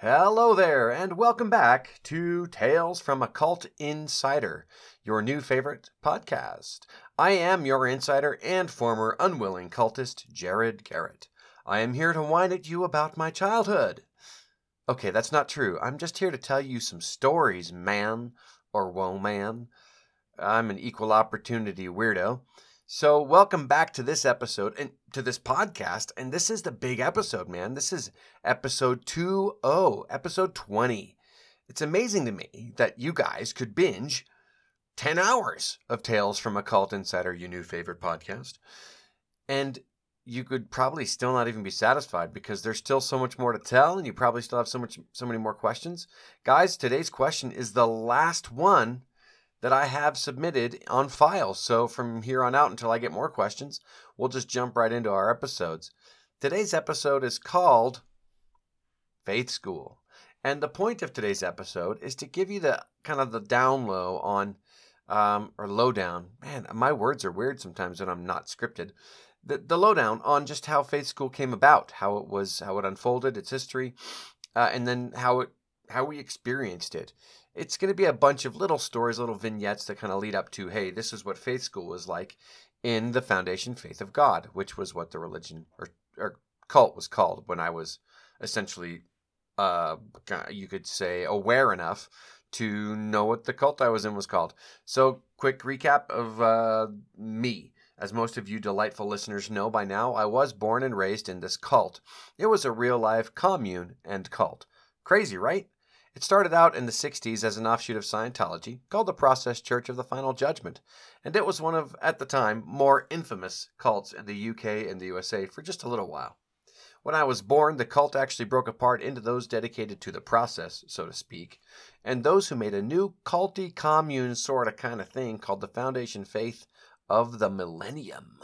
Hello there, and welcome back to Tales from a Cult Insider, your new favorite podcast. I am your insider and former unwilling cultist, Jared Garrett. I am here to whine at you about my childhood. Okay, that's not true. I'm just here to tell you some stories, man, or woe man. I'm an equal opportunity weirdo. So, welcome back to this episode and to this podcast. And this is the big episode, man. This is episode 20, episode 20. It's amazing to me that you guys could binge 10 hours of Tales from a Cult Insider, your new favorite podcast. And you could probably still not even be satisfied because there's still so much more to tell and you probably still have so much so many more questions. Guys, today's question is the last one that I have submitted on file. So from here on out until I get more questions, we'll just jump right into our episodes. Today's episode is called Faith School. And the point of today's episode is to give you the kind of the down low on um, or lowdown. Man, my words are weird sometimes when I'm not scripted. The, the lowdown on just how Faith School came about, how it was, how it unfolded, its history, uh, and then how it how we experienced it it's going to be a bunch of little stories, little vignettes that kind of lead up to, hey, this is what faith school was like in the foundation faith of God, which was what the religion or, or cult was called when I was essentially, uh, you could say, aware enough to know what the cult I was in was called. So, quick recap of uh, me. As most of you delightful listeners know by now, I was born and raised in this cult. It was a real life commune and cult. Crazy, right? It started out in the 60s as an offshoot of Scientology called the Process Church of the Final Judgment, and it was one of, at the time, more infamous cults in the UK and the USA for just a little while. When I was born, the cult actually broke apart into those dedicated to the process, so to speak, and those who made a new culty commune sort of kind of thing called the Foundation Faith of the Millennium,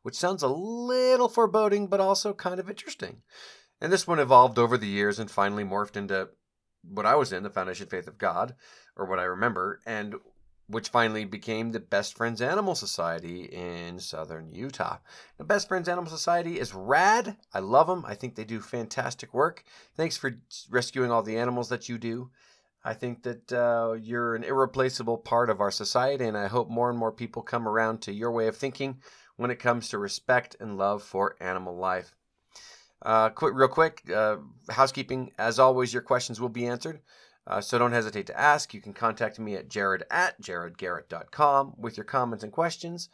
which sounds a little foreboding but also kind of interesting. And this one evolved over the years and finally morphed into what I was in, the Foundation Faith of God, or what I remember, and which finally became the Best Friends Animal Society in southern Utah. The Best Friends Animal Society is rad. I love them. I think they do fantastic work. Thanks for rescuing all the animals that you do. I think that uh, you're an irreplaceable part of our society, and I hope more and more people come around to your way of thinking when it comes to respect and love for animal life. Uh, quick, real quick, uh, housekeeping. As always, your questions will be answered. Uh, so don't hesitate to ask. You can contact me at jared at jaredgarrett.com with your comments and questions.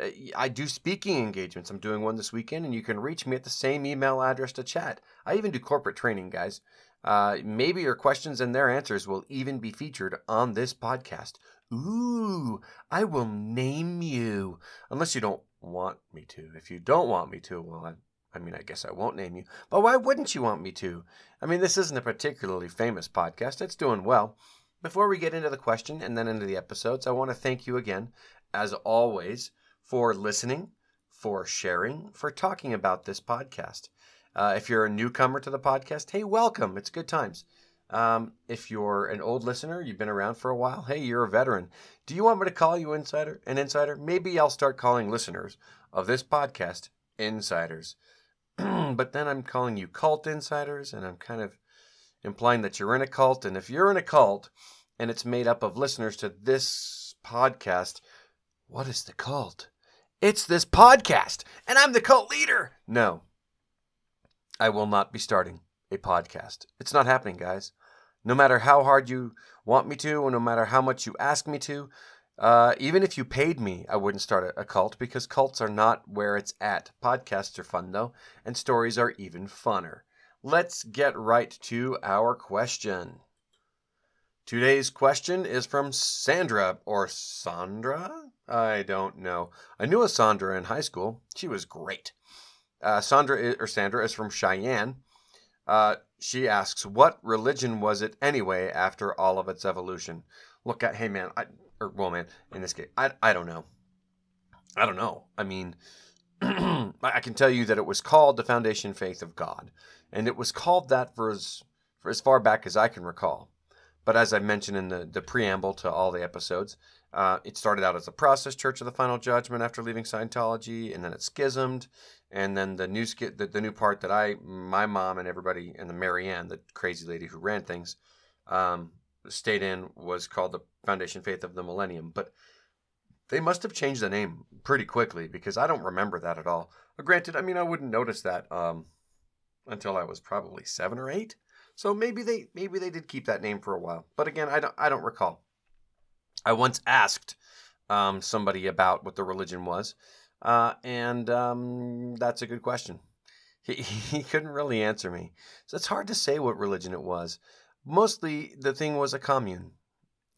Uh, I do speaking engagements. I'm doing one this weekend, and you can reach me at the same email address to chat. I even do corporate training, guys. Uh, maybe your questions and their answers will even be featured on this podcast. Ooh, I will name you. Unless you don't want me to. If you don't want me to, well, I I mean, I guess I won't name you, but why wouldn't you want me to? I mean, this isn't a particularly famous podcast. It's doing well. Before we get into the question and then into the episodes, I want to thank you again, as always, for listening, for sharing, for talking about this podcast. Uh, if you're a newcomer to the podcast, hey, welcome. It's good times. Um, if you're an old listener, you've been around for a while, hey, you're a veteran. Do you want me to call you insider? An insider? Maybe I'll start calling listeners of this podcast insiders. but then I'm calling you cult insiders, and I'm kind of implying that you're in a cult. And if you're in a cult and it's made up of listeners to this podcast, what is the cult? It's this podcast, and I'm the cult leader. No, I will not be starting a podcast. It's not happening, guys. No matter how hard you want me to, or no matter how much you ask me to, uh, even if you paid me, I wouldn't start a, a, cult because cults are not where it's at. Podcasts are fun though, and stories are even funner. Let's get right to our question. Today's question is from Sandra or Sandra? I don't know. I knew a Sandra in high school. She was great. Uh, Sandra or Sandra is from Cheyenne. Uh, she asks, "What religion was it anyway after all of its evolution?" Look at, hey man, I, or well, man, in this case, I I don't know. I don't know. I mean, I can tell you that it was called the Foundation Faith of God, and it was called that for as for as far back as I can recall. But as I mentioned in the, the preamble to all the episodes, uh, it started out as a process church of the final judgment after leaving Scientology, and then it schismed, and then the new skit, the, the new part that I, my mom and everybody, and the Marianne, the crazy lady who ran things, um, stayed in was called the Foundation Faith of the Millennium. But they must have changed the name pretty quickly because I don't remember that at all. But granted, I mean, I wouldn't notice that um, until I was probably seven or eight. So maybe they maybe they did keep that name for a while. But again, I don't I don't recall. I once asked um, somebody about what the religion was, uh, and um, that's a good question. He, he couldn't really answer me. So it's hard to say what religion it was. Mostly the thing was a commune.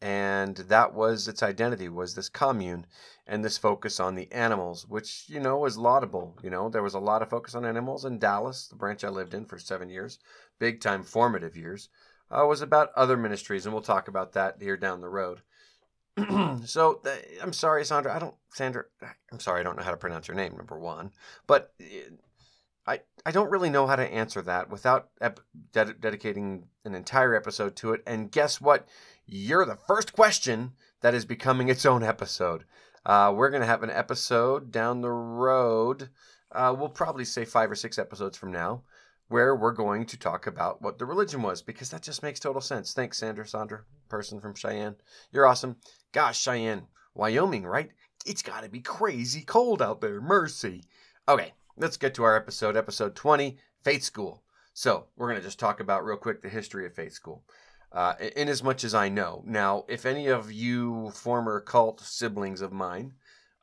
And that was its identity, was this commune and this focus on the animals, which, you know, was laudable. You know, there was a lot of focus on animals in Dallas, the branch I lived in for seven years, big time formative years, uh, was about other ministries, and we'll talk about that here down the road. so I'm sorry, Sandra. I don't, Sandra. I'm sorry. I don't know how to pronounce your name. Number one, but eh, I don't really know how to answer that without ep- ded- dedicating an entire episode to it. And guess what? You're the first question that is becoming its own episode. Uh, we're gonna have an episode down the road. Uh, we'll probably say five or six episodes from now, where we're going to talk about what the religion was, because that just makes total sense. Thanks, Sandra, Sandra, person from Cheyenne. You're awesome. Gosh, Cheyenne, Wyoming, right? It's got to be crazy cold out there. Mercy. Okay, let's get to our episode, episode 20, Faith School. So, we're going to just talk about real quick the history of Faith School. Uh, in as much as I know. Now, if any of you former cult siblings of mine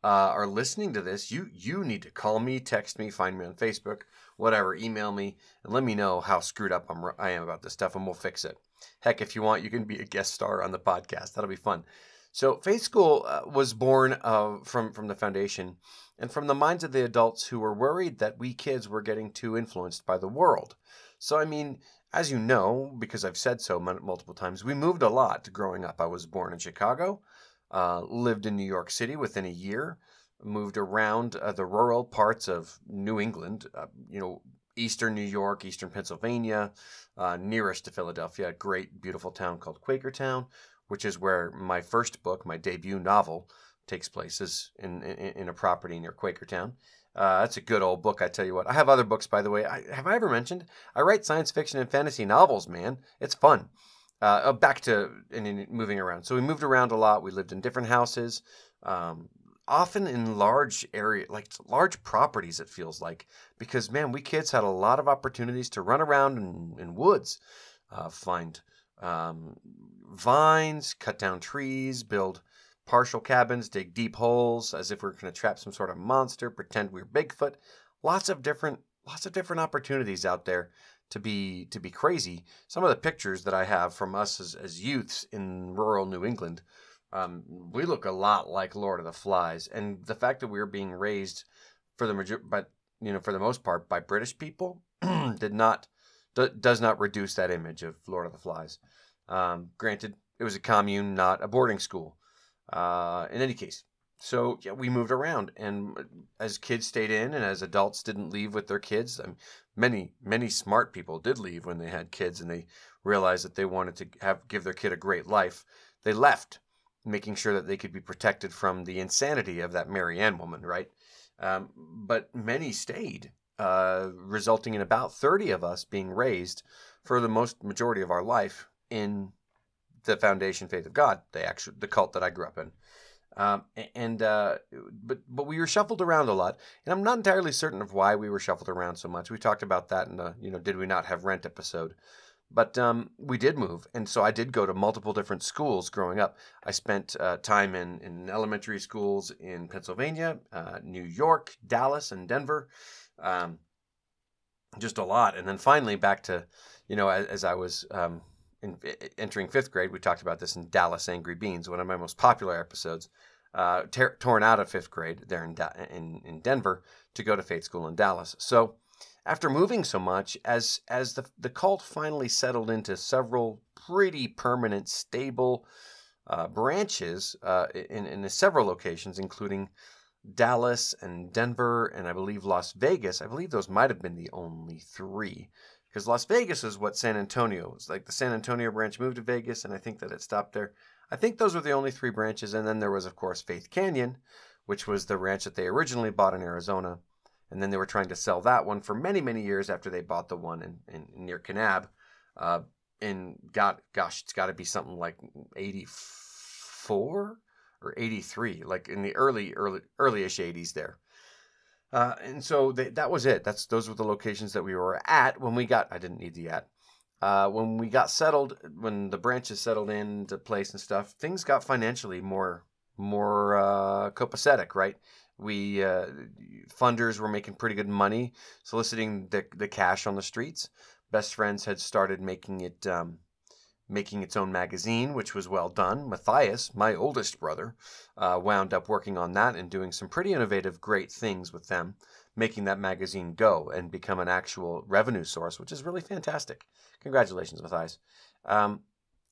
uh, are listening to this, you you need to call me, text me, find me on Facebook, whatever, email me, and let me know how screwed up I'm, I am about this stuff, and we'll fix it. Heck, if you want, you can be a guest star on the podcast. That'll be fun. So Faith School uh, was born from from the foundation and from the minds of the adults who were worried that we kids were getting too influenced by the world. So I mean, as you know, because I've said so multiple times, we moved a lot growing up. I was born in Chicago, uh, lived in New York City within a year, moved around uh, the rural parts of New England, uh, you know, eastern New York, eastern Pennsylvania, uh, nearest to Philadelphia, a great, beautiful town called Quakertown which is where my first book, my debut novel, takes place is in, in, in a property near Quakertown. Uh, that's a good old book, I tell you what. I have other books, by the way. I, have I ever mentioned? I write science fiction and fantasy novels, man. It's fun. Uh, oh, back to in moving around. So we moved around a lot. We lived in different houses, um, often in large area, like large properties. It feels like because man, we kids had a lot of opportunities to run around in, in woods, uh, find um, vines, cut down trees, build partial cabins, dig deep holes as if we are going to trap some sort of monster, pretend we we're Bigfoot. Lots of different lots of different opportunities out there to be to be crazy. Some of the pictures that I have from us as, as youths in rural New England, um, we look a lot like Lord of the Flies, and the fact that we were being raised for the major, but you know, for the most part, by British people, did not do, does not reduce that image of Lord of the Flies. Um, granted, it was a commune, not a boarding school. Uh, in any case, so yeah, we moved around, and as kids stayed in, and as adults didn't leave with their kids. I mean, many many smart people did leave when they had kids, and they realized that they wanted to have give their kid a great life. They left, making sure that they could be protected from the insanity of that Marianne woman, right? Um, but many stayed, uh, resulting in about 30 of us being raised for the most majority of our life in the foundation faith of God, the actual the cult that I grew up in. Um, and uh, but but we were shuffled around a lot, and I'm not entirely certain of why we were shuffled around so much. We talked about that in the you know did we not have rent episode, but um, we did move, and so I did go to multiple different schools growing up. I spent uh, time in in elementary schools in Pennsylvania, uh, New York, Dallas, and Denver, um, just a lot, and then finally back to you know as, as I was um, in, entering fifth grade, we talked about this in Dallas Angry Beans, one of my most popular episodes. Uh, ter- torn out of fifth grade there in, da- in in Denver to go to faith school in Dallas. So after moving so much, as as the the cult finally settled into several pretty permanent, stable uh, branches uh, in in several locations, including Dallas and Denver, and I believe Las Vegas. I believe those might have been the only three because Las Vegas is what San Antonio was like. The San Antonio branch moved to Vegas, and I think that it stopped there. I think those were the only three branches, and then there was, of course, Faith Canyon, which was the ranch that they originally bought in Arizona, and then they were trying to sell that one for many many years after they bought the one in, in near Kanab, uh, and got gosh, it's got to be something like eighty four or eighty three, like in the early early earlyish eighties there. Uh, and so they, that was it. That's those were the locations that we were at when we got. I didn't need the at. Uh, when we got settled, when the branches settled into place and stuff, things got financially more more uh, copacetic, right? We uh, funders were making pretty good money soliciting the the cash on the streets. Best Friends had started making it um, making its own magazine, which was well done. Matthias, my oldest brother, uh, wound up working on that and doing some pretty innovative, great things with them, making that magazine go and become an actual revenue source, which is really fantastic. Congratulations, Matthias. Um,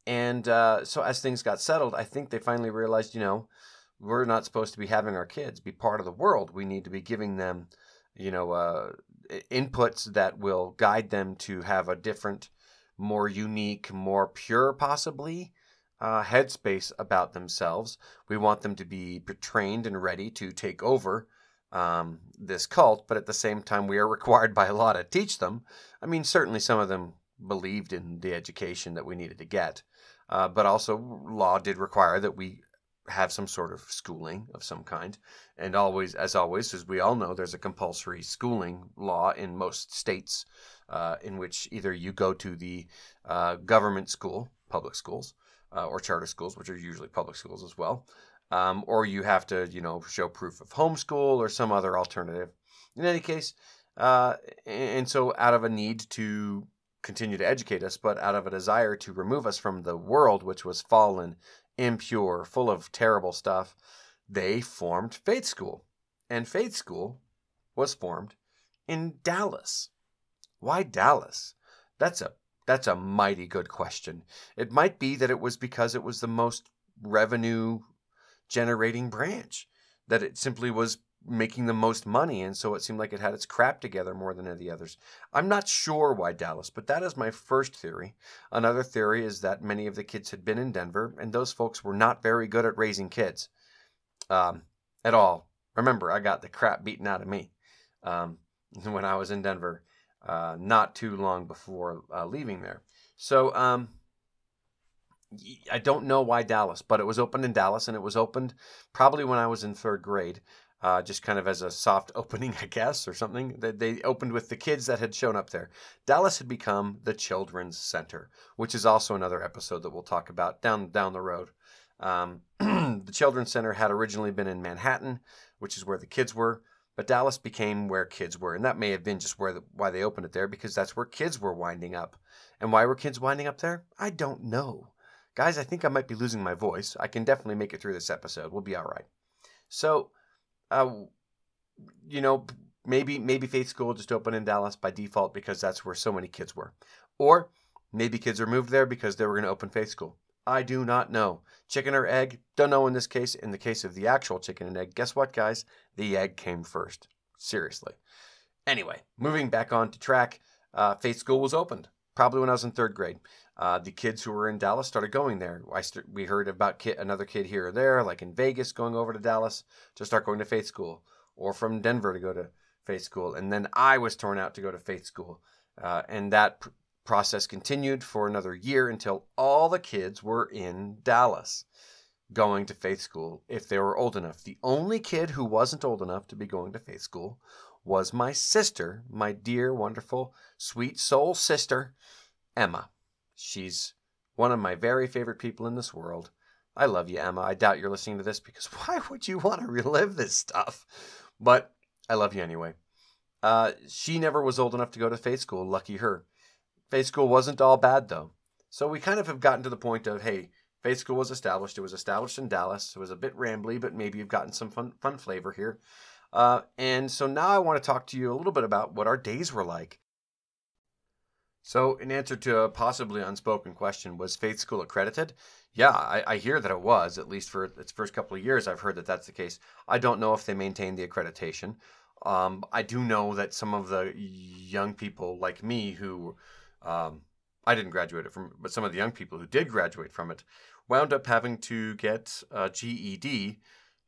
and uh, so as things got settled, I think they finally realized, you know, we're not supposed to be having our kids be part of the world. We need to be giving them, you know, uh, inputs that will guide them to have a different, more unique, more pure, possibly, uh, headspace about themselves. We want them to be trained and ready to take over um, this cult, but at the same time, we are required by law to teach them. I mean, certainly some of them believed in the education that we needed to get. Uh, but also, law did require that we have some sort of schooling of some kind. And always, as always, as we all know, there's a compulsory schooling law in most states uh, in which either you go to the uh, government school, public schools, uh, or charter schools, which are usually public schools as well, um, or you have to, you know, show proof of homeschool or some other alternative. In any case, uh, and so out of a need to continue to educate us, but out of a desire to remove us from the world which was fallen, impure, full of terrible stuff, they formed Faith School. And Faith School was formed in Dallas. Why Dallas? That's a that's a mighty good question. It might be that it was because it was the most revenue generating branch, that it simply was making the most money, and so it seemed like it had its crap together more than any of the others. I'm not sure why Dallas, but that is my first theory. Another theory is that many of the kids had been in Denver, and those folks were not very good at raising kids um, at all. Remember, I got the crap beaten out of me um, when I was in Denver, uh, not too long before uh, leaving there. So, um, I don't know why Dallas, but it was opened in Dallas, and it was opened probably when I was in third grade uh, just kind of as a soft opening, I guess, or something. They, they opened with the kids that had shown up there. Dallas had become the Children's Center, which is also another episode that we'll talk about down down the road. Um, the Children's Center had originally been in Manhattan, which is where the kids were, but Dallas became where kids were, and that may have been just where the, why they opened it there because that's where kids were winding up. And why were kids winding up there? I don't know. Guys, I think I might be losing my voice. I can definitely make it through this episode. We'll be all right. So, uh, you know, maybe maybe Faith School just opened in Dallas by default because that's where so many kids were, or maybe kids were moved there because they were going to open Faith School. I do not know. Chicken or egg? Don't know in this case. In the case of the actual chicken and egg, guess what, guys? The egg came first. Seriously. Anyway, moving back on to track, uh, Faith School was opened probably when I was in third grade. Uh, the kids who were in Dallas started going there. St- we heard about kid, another kid here or there, like in Vegas, going over to Dallas to start going to faith school, or from Denver to go to faith school. And then I was torn out to go to faith school. Uh, and that process continued for another year until all the kids were in Dallas going to faith school if they were old enough. The only kid who wasn't old enough to be going to faith school was my sister, my dear, wonderful, sweet soul sister, Emma. She's one of my very favorite people in this world. I love you, Emma. I doubt you're listening to this because why would you want to relive this stuff? But I love you anyway. Uh, she never was old enough to go to faith school. Lucky her. Faith school wasn't all bad, though. So we kind of have gotten to the point of hey, faith school was established. It was established in Dallas. It was a bit rambly, but maybe you've gotten some fun, fun flavor here. Uh, and so now I want to talk to you a little bit about what our days were like. So, in answer to a possibly unspoken question, was Faith School accredited? Yeah, I, I, hear that it was, at least for its first couple of years. I've heard that that's the case. I don't know if they maintain the accreditation. Um, I do know that some of the young people like me who um, I didn't graduate it from, but some of the young people who did graduate from it wound up having to get a GED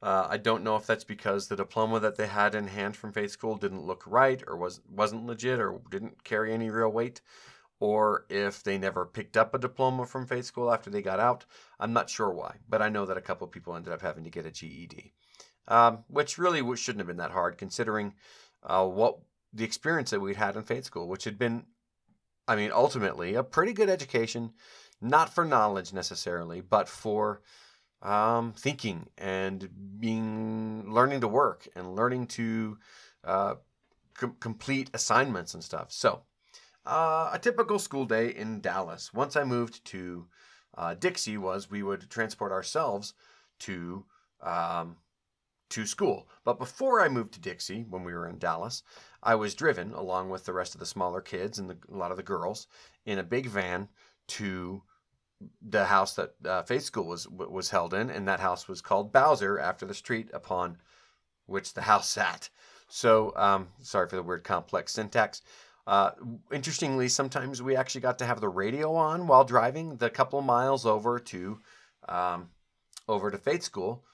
Uh, I don't know if that's because the diploma that they had in hand from faith school didn't look right or was wasn't legit or didn't carry any real weight, or if they never picked up a diploma from faith school after they got out. I'm not sure why, but I know that a couple of people ended up having to get a GED, um, which really shouldn't have been that hard considering uh, what the experience that we'd had in faith school, which had been, I mean, ultimately a pretty good education, not for knowledge necessarily, but for um, thinking and being learning to work and learning to uh, com- complete assignments and stuff. So uh, a typical school day in Dallas. Once I moved to uh, Dixie, was we would transport ourselves to um, to school. But before I moved to Dixie, when we were in Dallas, I was driven along with the rest of the smaller kids and the, a lot of the girls in a big van to the house that uh, Faith School was was held in, and that house was called Bowser after the street upon which the house sat. So, um, sorry for the weird complex syntax. Uh, interestingly, sometimes we actually got to have the radio on while driving the couple miles over to um, over to Faith School,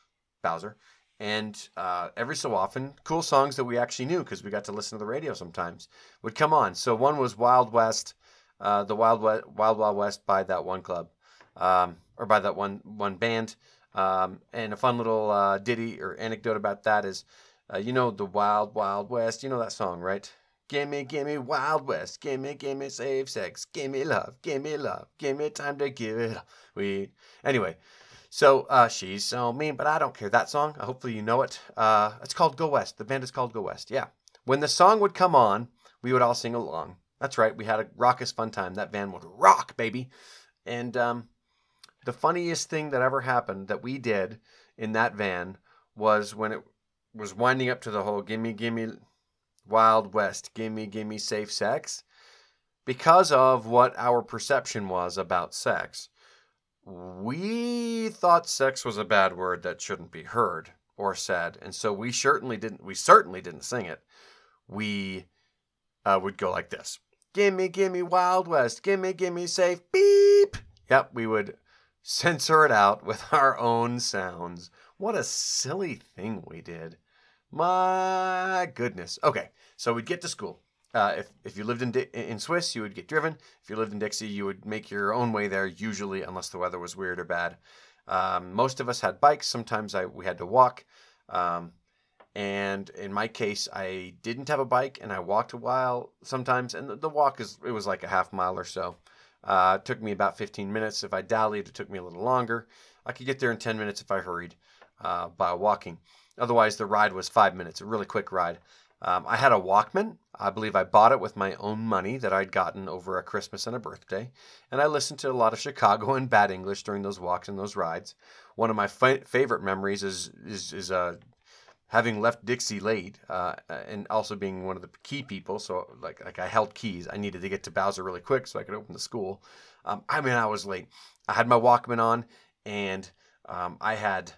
Bowser, and uh, every so often, cool songs that we actually knew because we got to listen to the radio sometimes would come on. So one was Wild West, uh, the Wild West, Wild Wild West by that one club, um, or by that one one band. Um, and a fun little uh, ditty or anecdote about that is, uh, you know, the Wild Wild West. You know that song, right? Gimme, gimme Wild West. Gimme, gimme safe sex. Gimme love. Gimme love. Gimme time to give it. We anyway. So uh, she's so mean, but I don't care. That song. Hopefully you know it. Uh, it's called Go West. The band is called Go West. Yeah. When the song would come on, we would all sing along. That's right. We had a raucous fun time. That band would rock, baby. And um, the funniest thing that ever happened that we did in that van was when it was winding up to the whole "Gimme, gimme." Wild West, gimme, gimme safe sex, because of what our perception was about sex. We thought sex was a bad word that shouldn't be heard or said, and so we certainly didn't. We certainly didn't sing it. We uh, would go like this: "Gimme, gimme Wild West, gimme, gimme safe beep." Yep, we would censor it out with our own sounds. What a silly thing we did. My goodness. Okay, so we'd get to school. Uh, if, if you lived in, in Swiss, you would get driven. If you lived in Dixie, you would make your own way there, usually, unless the weather was weird or bad. Um, most of us had bikes. Sometimes I, we had to walk. Um, and in my case, I didn't have a bike and I walked a while sometimes. And the, the walk is, it was like a half mile or so. Uh, it took me about 15 minutes. If I dallied, it took me a little longer. I could get there in 10 minutes if I hurried uh, by walking. Otherwise, the ride was five minutes, a really quick ride. Um, I had a Walkman. I believe I bought it with my own money that I'd gotten over a Christmas and a birthday. And I listened to a lot of Chicago and bad English during those walks and those rides. One of my fa- favorite memories is is, is uh, having left Dixie late uh, and also being one of the key people. So like like I held keys. I needed to get to Bowser really quick so I could open the school. Um, I mean, I was late. I had my Walkman on and um, I had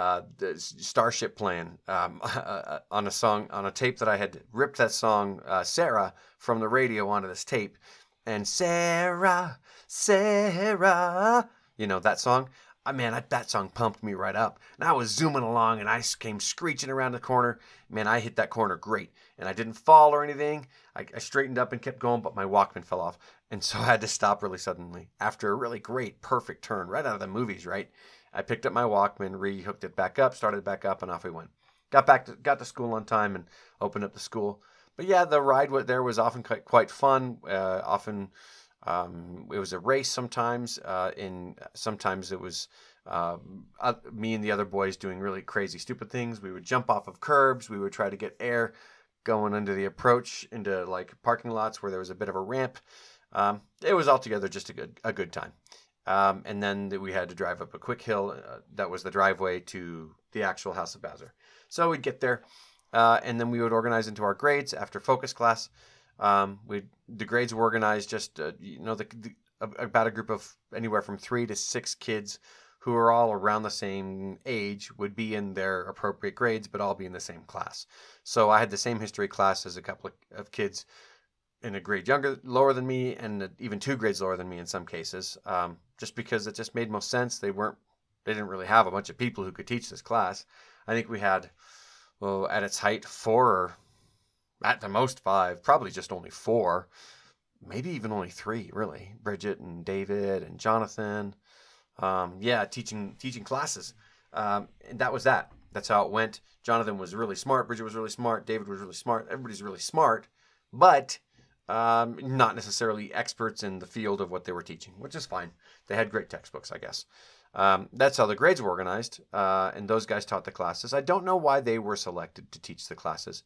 uh, the Starship playing um, on a song on a tape that I had ripped that song uh, Sarah from the radio onto this tape, and Sarah, Sarah, you know that song. I man, I, that song pumped me right up, and I was zooming along, and I came screeching around the corner. Man, I hit that corner great, and I didn't fall or anything. I, I straightened up and kept going, but my Walkman fell off, and so I had to stop really suddenly after a really great, perfect turn right out of the movies, right? I picked up my Walkman, rehooked it back up, started back up, and off we went. Got back to got to school on time and opened up the school. But yeah, the ride there was often quite, quite fun. Uh, often um, it was a race sometimes. Uh, in sometimes it was uh, me and the other boys doing really crazy, stupid things. We would jump off of curbs. We would try to get air going under the approach into like parking lots where there was a bit of a ramp. Um, it was altogether just a good a good time. Um, and then we had to drive up a quick hill. Uh, that was the driveway to the actual House of Bowser. So we'd get there, uh, and then we would organize into our grades after focus class. Um, we the grades were organized just uh, you know the, the, about a group of anywhere from three to six kids who are all around the same age would be in their appropriate grades, but all be in the same class. So I had the same history class as a couple of, of kids in a grade younger, lower than me, and even two grades lower than me in some cases, um, just because it just made most sense. They weren't, they didn't really have a bunch of people who could teach this class. I think we had, well, at its height, four or at the most five, probably just only four, maybe even only three, really. Bridget and David and Jonathan. Um, yeah, teaching teaching classes. Um, and that was that. That's how it went. Jonathan was really smart. Bridget was really smart. David was really smart. Everybody's really smart, but um, not necessarily experts in the field of what they were teaching, which is fine. They had great textbooks, I guess. Um, that's how the grades were organized, uh, and those guys taught the classes. I don't know why they were selected to teach the classes.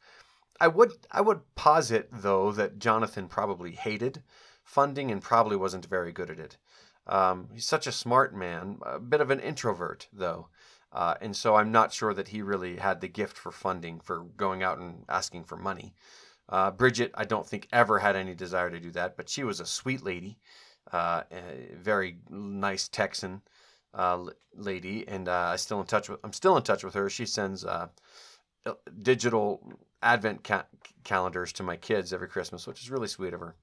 I would I would posit though that Jonathan probably hated funding and probably wasn't very good at it. Um, he's such a smart man, a bit of an introvert though, uh, and so I'm not sure that he really had the gift for funding for going out and asking for money. Uh, Bridget, I don't think ever had any desire to do that, but she was a sweet lady, uh, a very nice Texan uh, lady, and uh, I still in touch with. I'm still in touch with her. She sends uh, digital advent ca- calendars to my kids every Christmas, which is really sweet of her.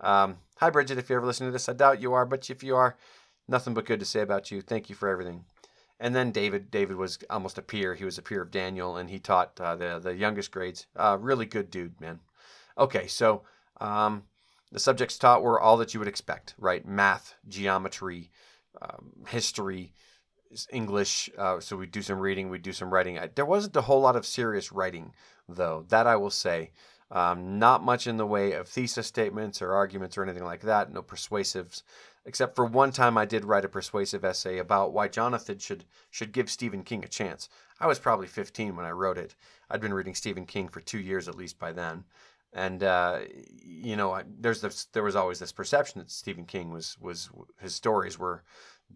Um, hi, Bridget. If you ever listen to this, I doubt you are, but if you are, nothing but good to say about you. Thank you for everything. And then David. David was almost a peer. He was a peer of Daniel, and he taught uh, the the youngest grades. Uh, really good dude, man. Okay, so um, the subjects taught were all that you would expect, right? Math, geometry, um, history, English. Uh, so we do some reading, we do some writing. There wasn't a whole lot of serious writing, though. That I will say. Um, not much in the way of thesis statements or arguments or anything like that. No persuasives, except for one time I did write a persuasive essay about why Jonathan should should give Stephen King a chance. I was probably 15 when I wrote it. I'd been reading Stephen King for two years at least by then, and uh, you know, there's this, there was always this perception that Stephen King was was his stories were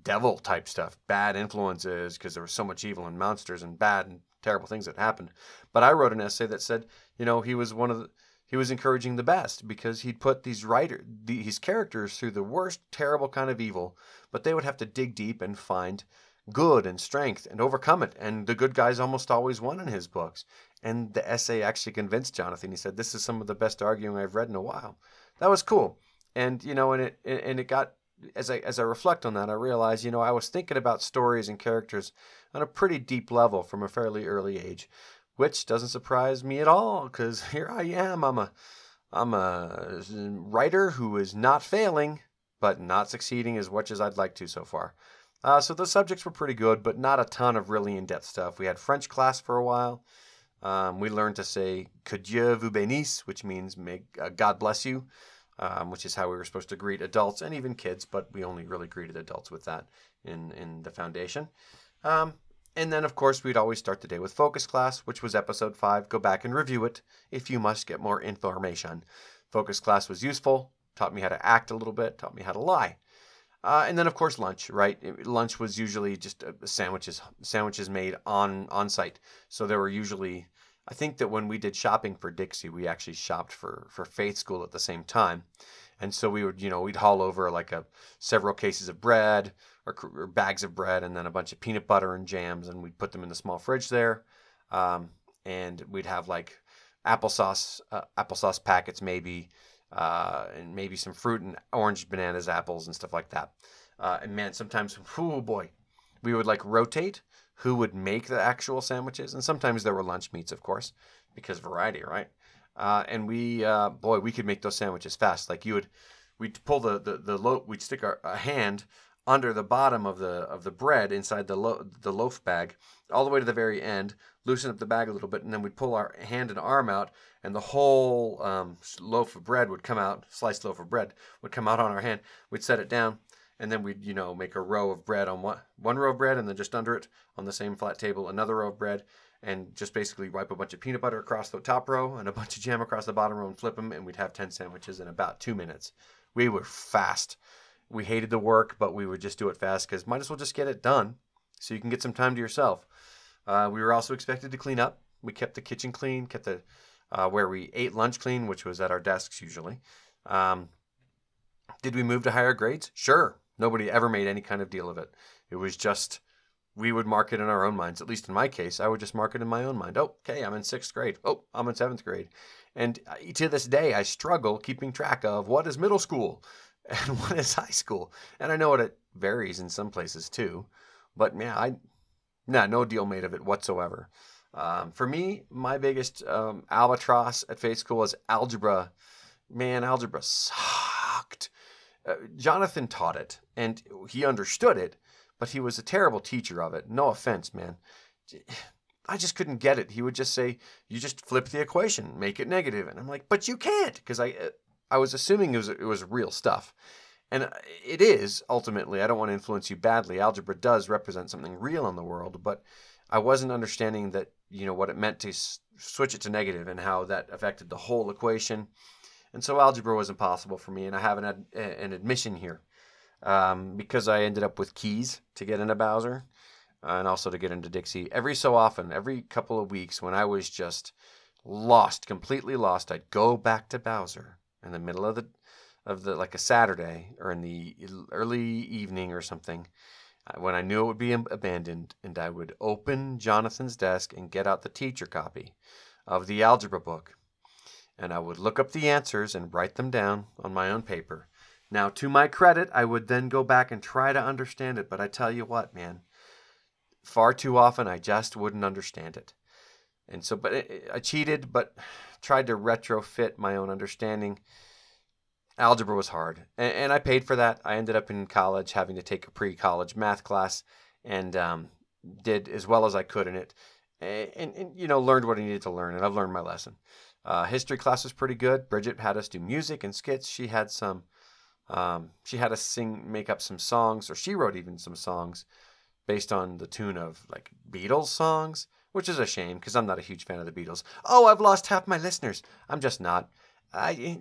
devil type stuff, bad influences because there was so much evil and monsters and bad and terrible things that happened. But I wrote an essay that said, you know, he was one of the, he was encouraging the best because he'd put these writer these characters through the worst terrible kind of evil, but they would have to dig deep and find good and strength and overcome it. And the good guys almost always won in his books. And the essay actually convinced Jonathan. He said, "This is some of the best arguing I've read in a while." That was cool. And you know, and it and it got as I as I reflect on that, I realize, you know, I was thinking about stories and characters on a pretty deep level from a fairly early age, which doesn't surprise me at all because here I am. I'm a I'm a writer who is not failing, but not succeeding as much as I'd like to so far. Uh, so the subjects were pretty good, but not a ton of really in-depth stuff. We had French class for a while. Um, we learned to say "Que Dieu vous bénisse," which means "May uh, God bless you." um, which is how we were supposed to greet adults and even kids, but we only really greeted adults with that in, in the foundation. Um, and then, of course, we'd always start the day with focus class, which was episode five. Go back and review it if you must get more information. Focus class was useful, taught me how to act a little bit, taught me how to lie. Uh, and then, of course, lunch. Right, lunch was usually just uh, sandwiches, sandwiches made on on site. So there were usually I think that when we did shopping for Dixie, we actually shopped for for Faith School at the same time, and so we would you know we'd haul over like a several cases of bread or, or bags of bread and then a bunch of peanut butter and jams, and we'd put them in the small fridge there, um, and we'd have like applesauce uh, applesauce packets maybe, uh, and maybe some fruit and orange bananas apples and stuff like that. Uh, and man, sometimes oh boy, we would like rotate who would make the actual sandwiches, and sometimes there were lunch meats, of course, because variety, right? Uh, and we, uh, boy, we could make those sandwiches fast. Like you would, we'd pull the the, the loaf, we'd stick our a hand under the bottom of the of the bread inside the lo- the loaf bag, all the way to the very end, loosen up the bag a little bit, and then we'd pull our hand and arm out, and the whole um, loaf of bread would come out, sliced loaf of bread would come out on our hand. We'd set it down, and then we'd you know make a row of bread on one one row of bread and then just under it on the same flat table another row of bread and just basically wipe a bunch of peanut butter across the top row and a bunch of jam across the bottom row and flip them and we'd have 10 sandwiches in about two minutes. We were fast. We hated the work but we would just do it fast because might as well just get it done so you can get some time to yourself uh, we were also expected to clean up we kept the kitchen clean kept the uh, where we ate lunch clean which was at our desks usually um, did we move to higher grades sure Nobody ever made any kind of deal of it. It was just we would mark it in our own minds. At least in my case, I would just mark it in my own mind. Oh, okay, I'm in sixth grade. Oh, I'm in seventh grade. And uh, to this day, I struggle keeping track of what is middle school and what is high school. And I know it varies in some places too. But yeah, I nah, no deal made of it whatsoever. Um, for me, my biggest um, albatross at faith school was algebra. Man, algebra sucked. Uh, Jonathan taught it, and he understood it, but he was a terrible teacher of it. No offense, man. I just couldn't get it. He would just say, "You just flip the equation, make it negative," and I'm like, "But you can't," because I, uh, I was assuming it was it was real stuff, and uh, it is ultimately. I don't want to influence you badly. Algebra does represent something real in the world, but I wasn't understanding that you know what it meant to s- switch it to negative and how that affected the whole equation, and so algebra was impossible for me. And I have an ad- an admission here um, because I ended up with keys to get into Bowser and also to get into Dixie. Every so often, every couple of weeks, when I was just lost, completely lost, I'd go back to Bowser in the middle of the of the like a Saturday or in the early evening or something uh, when I knew it would be abandoned, and I would open Jonathan's desk and get out the teacher copy of the algebra book. And I would look up the answers and write them down on my own paper. Now, to my credit, I would then go back and try to understand it, but I tell you what, man, far too often I just wouldn't understand it. And so, but it, I cheated, but tried to retrofit my own understanding. Algebra was hard, and, and I paid for that. I ended up in college having to take a pre college math class and um, did as well as I could in it. And, and, and, you know, learned what I needed to learn, and I've learned my lesson. Uh, history class was pretty good. Bridget had us do music and skits. She had some, um, she had us sing, make up some songs, or she wrote even some songs based on the tune of like Beatles songs, which is a shame because I'm not a huge fan of the Beatles. Oh, I've lost half my listeners. I'm just not. I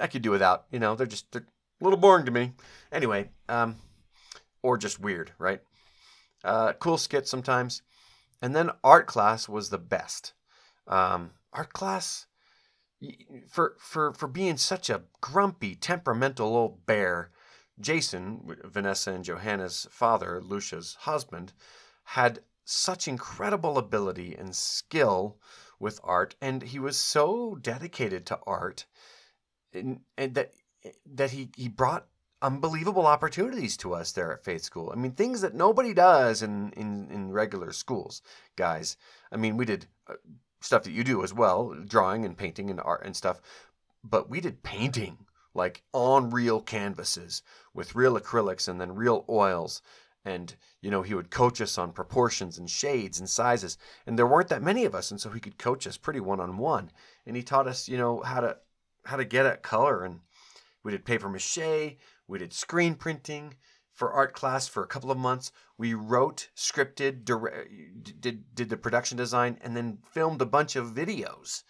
I could do without. You know, they're just they're a little boring to me. Anyway, um, or just weird, right? Uh, cool skits sometimes, and then art class was the best. Um, art class for for for being such a grumpy, temperamental old bear Jason, Vanessa and Johanna's father, Lucia's husband, had such incredible ability and skill with art, and he was so dedicated to art, and, that that he he brought unbelievable opportunities to us there at Faith School. I mean, things that nobody does in in, in regular schools, guys. I mean, we did uh, stuff that you do as well, drawing and painting and art and stuff, but we did painting like on real canvases with real acrylics and then real oils. And, you know, he would coach us on proportions and shades and sizes. And there weren't that many of us. And so he could coach us pretty one on one. And he taught us, you know, how to how to get at color. And we did paper mache, we did screen printing for art class for a couple of months. We wrote, scripted, did, did the production design, and then filmed a bunch of videos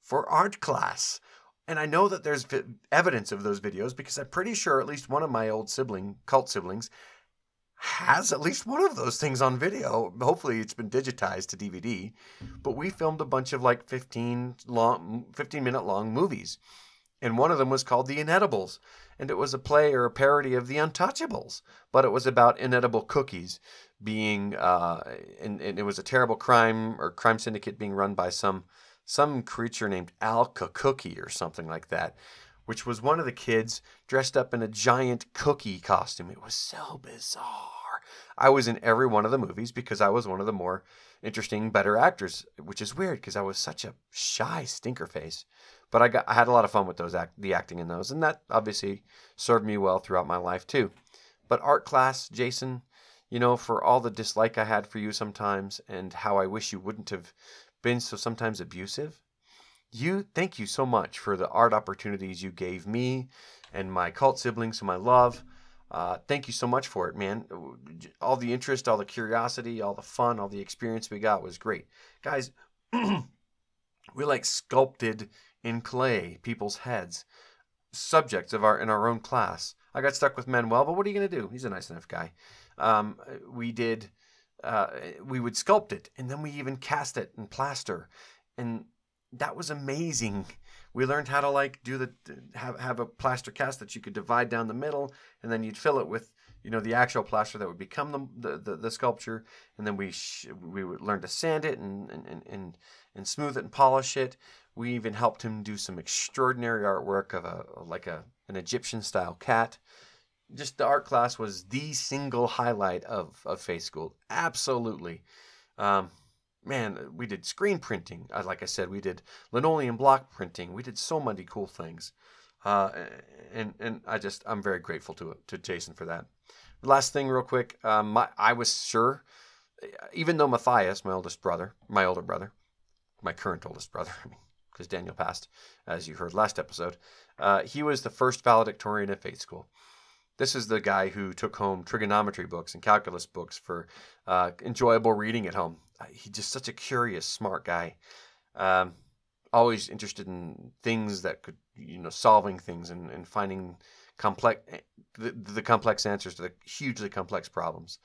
for art class. And I know that there's evidence of those videos because I'm pretty sure at least one of my old sibling, cult siblings, has at least one of those things on video. Hopefully it's been digitized to DVD. But we filmed a bunch of like 15 long 15 minute long movies. And one of them was called The Inedibles. And it was a play or a parody of The Untouchables. But it was about inedible cookies being, uh, and, and it was a terrible crime or crime syndicate being run by some some creature named Alka Cookie or something like that, which was one of the kids dressed up in a giant cookie costume. It was so bizarre. I was in every one of the movies because I was one of the more interesting, better actors, which is weird because I was such a shy stinker face. But I got I had a lot of fun with those act, the acting in those, and that obviously served me well throughout my life too. But art class, Jason, you know, for all the dislike I had for you sometimes and how I wish you wouldn't have been so sometimes abusive. You thank you so much for the art opportunities you gave me and my cult siblings whom I love. Uh, thank you so much for it, man. All the interest, all the curiosity, all the fun, all the experience we got was great. Guys, we like sculpted in clay people's heads, subjects of our in our own class. I got stuck with Manuel, but what are you going to do? He's a nice enough guy. Um, we did uh, we would sculpt it and then we even cast it in plaster and that was amazing we learned how to like do the have, have a plaster cast that you could divide down the middle and then you'd fill it with you know the actual plaster that would become the the, the, the sculpture and then we sh- we would learn to sand it and, and and and smooth it and polish it we even helped him do some extraordinary artwork of a like a an egyptian style cat just the art class was the single highlight of, of faith school. Absolutely. Um, man, we did screen printing. Uh, like I said, we did linoleum block printing. We did so many cool things. Uh, and and I just I'm very grateful to to Jason for that. Last thing, real quick, um, my, I was sure, even though Matthias, my oldest brother, my older brother, my current oldest brother, I mean, because Daniel passed, as you heard last episode, uh, he was the first valedictorian at faith school. This is the guy who took home trigonometry books and calculus books for uh, enjoyable reading at home. He's just such a curious, smart guy. Um, always interested in things that could, you know, solving things and, and finding complex the, the complex answers to the hugely complex problems.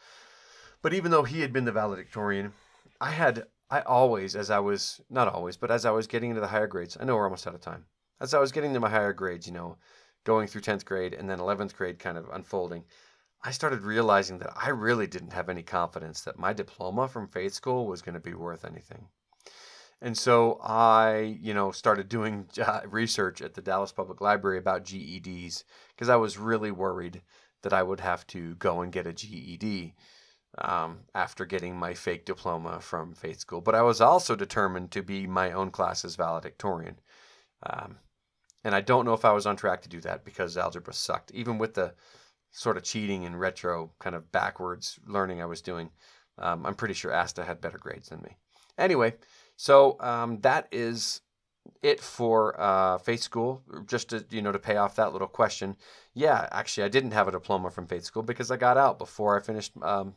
But even though he had been the valedictorian, I had I always, as I was not always, but as I was getting into the higher grades, I know we're almost out of time. As I was getting to my higher grades, you know, going through 10th grade and then 11th grade kind of unfolding, I started realizing that I really didn't have any confidence that my diploma from faith school was going to be worth anything. And so I, you know, started doing uh, research at the Dallas Public Library about GEDs because I was really worried that I would have to go and get a GED um, after getting my fake diploma from faith school. But I was also determined to be my own class's valedictorian. Um, and I don't know if I was on track to do that because algebra sucked. Even with the sort of cheating and retro kind of backwards learning I was doing, um, I'm pretty sure Asta had better grades than me. Anyway, so um, that is it for uh, faith school. Just to you know to pay off that little question. Yeah, actually, I didn't have a diploma from faith school because I got out before I finished. Um,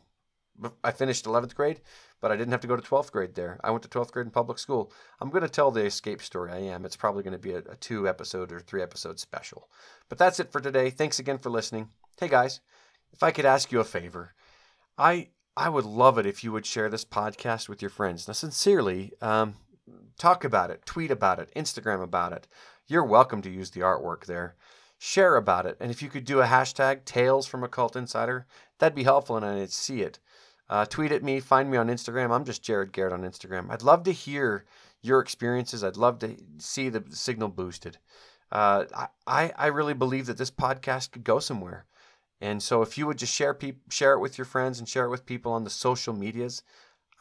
I finished 11th grade, but I didn't have to go to 12th grade there. I went to 12th grade in public school. I'm going to tell the escape story. I am. It's probably going to be a, a two episode or three episode special. But that's it for today. Thanks again for listening. Hey guys, if I could ask you a favor, I I would love it if you would share this podcast with your friends. Now, sincerely, um, talk about it, tweet about it, Instagram about it. You're welcome to use the artwork there. Share about it. And if you could do a hashtag Tales from a Cult Insider, that'd be helpful and I'd see it. Uh, tweet at me, find me on Instagram. I'm just Jared Garrett on Instagram. I'd love to hear your experiences. I'd love to see the signal boosted. Uh, I, I really believe that this podcast could go somewhere. And so if you would just share share it with your friends and share it with people on the social medias,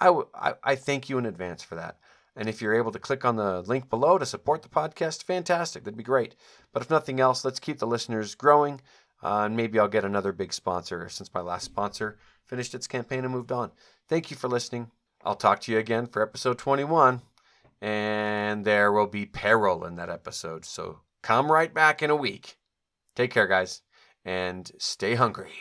I, w- I, I thank you in advance for that. And if you're able to click on the link below to support the podcast, fantastic. That'd be great. But if nothing else, let's keep the listeners growing. Uh, and maybe I'll get another big sponsor since my last sponsor finished its campaign and moved on. Thank you for listening. I'll talk to you again for episode 21. And there will be peril in that episode. So come right back in a week. Take care, guys, and stay hungry.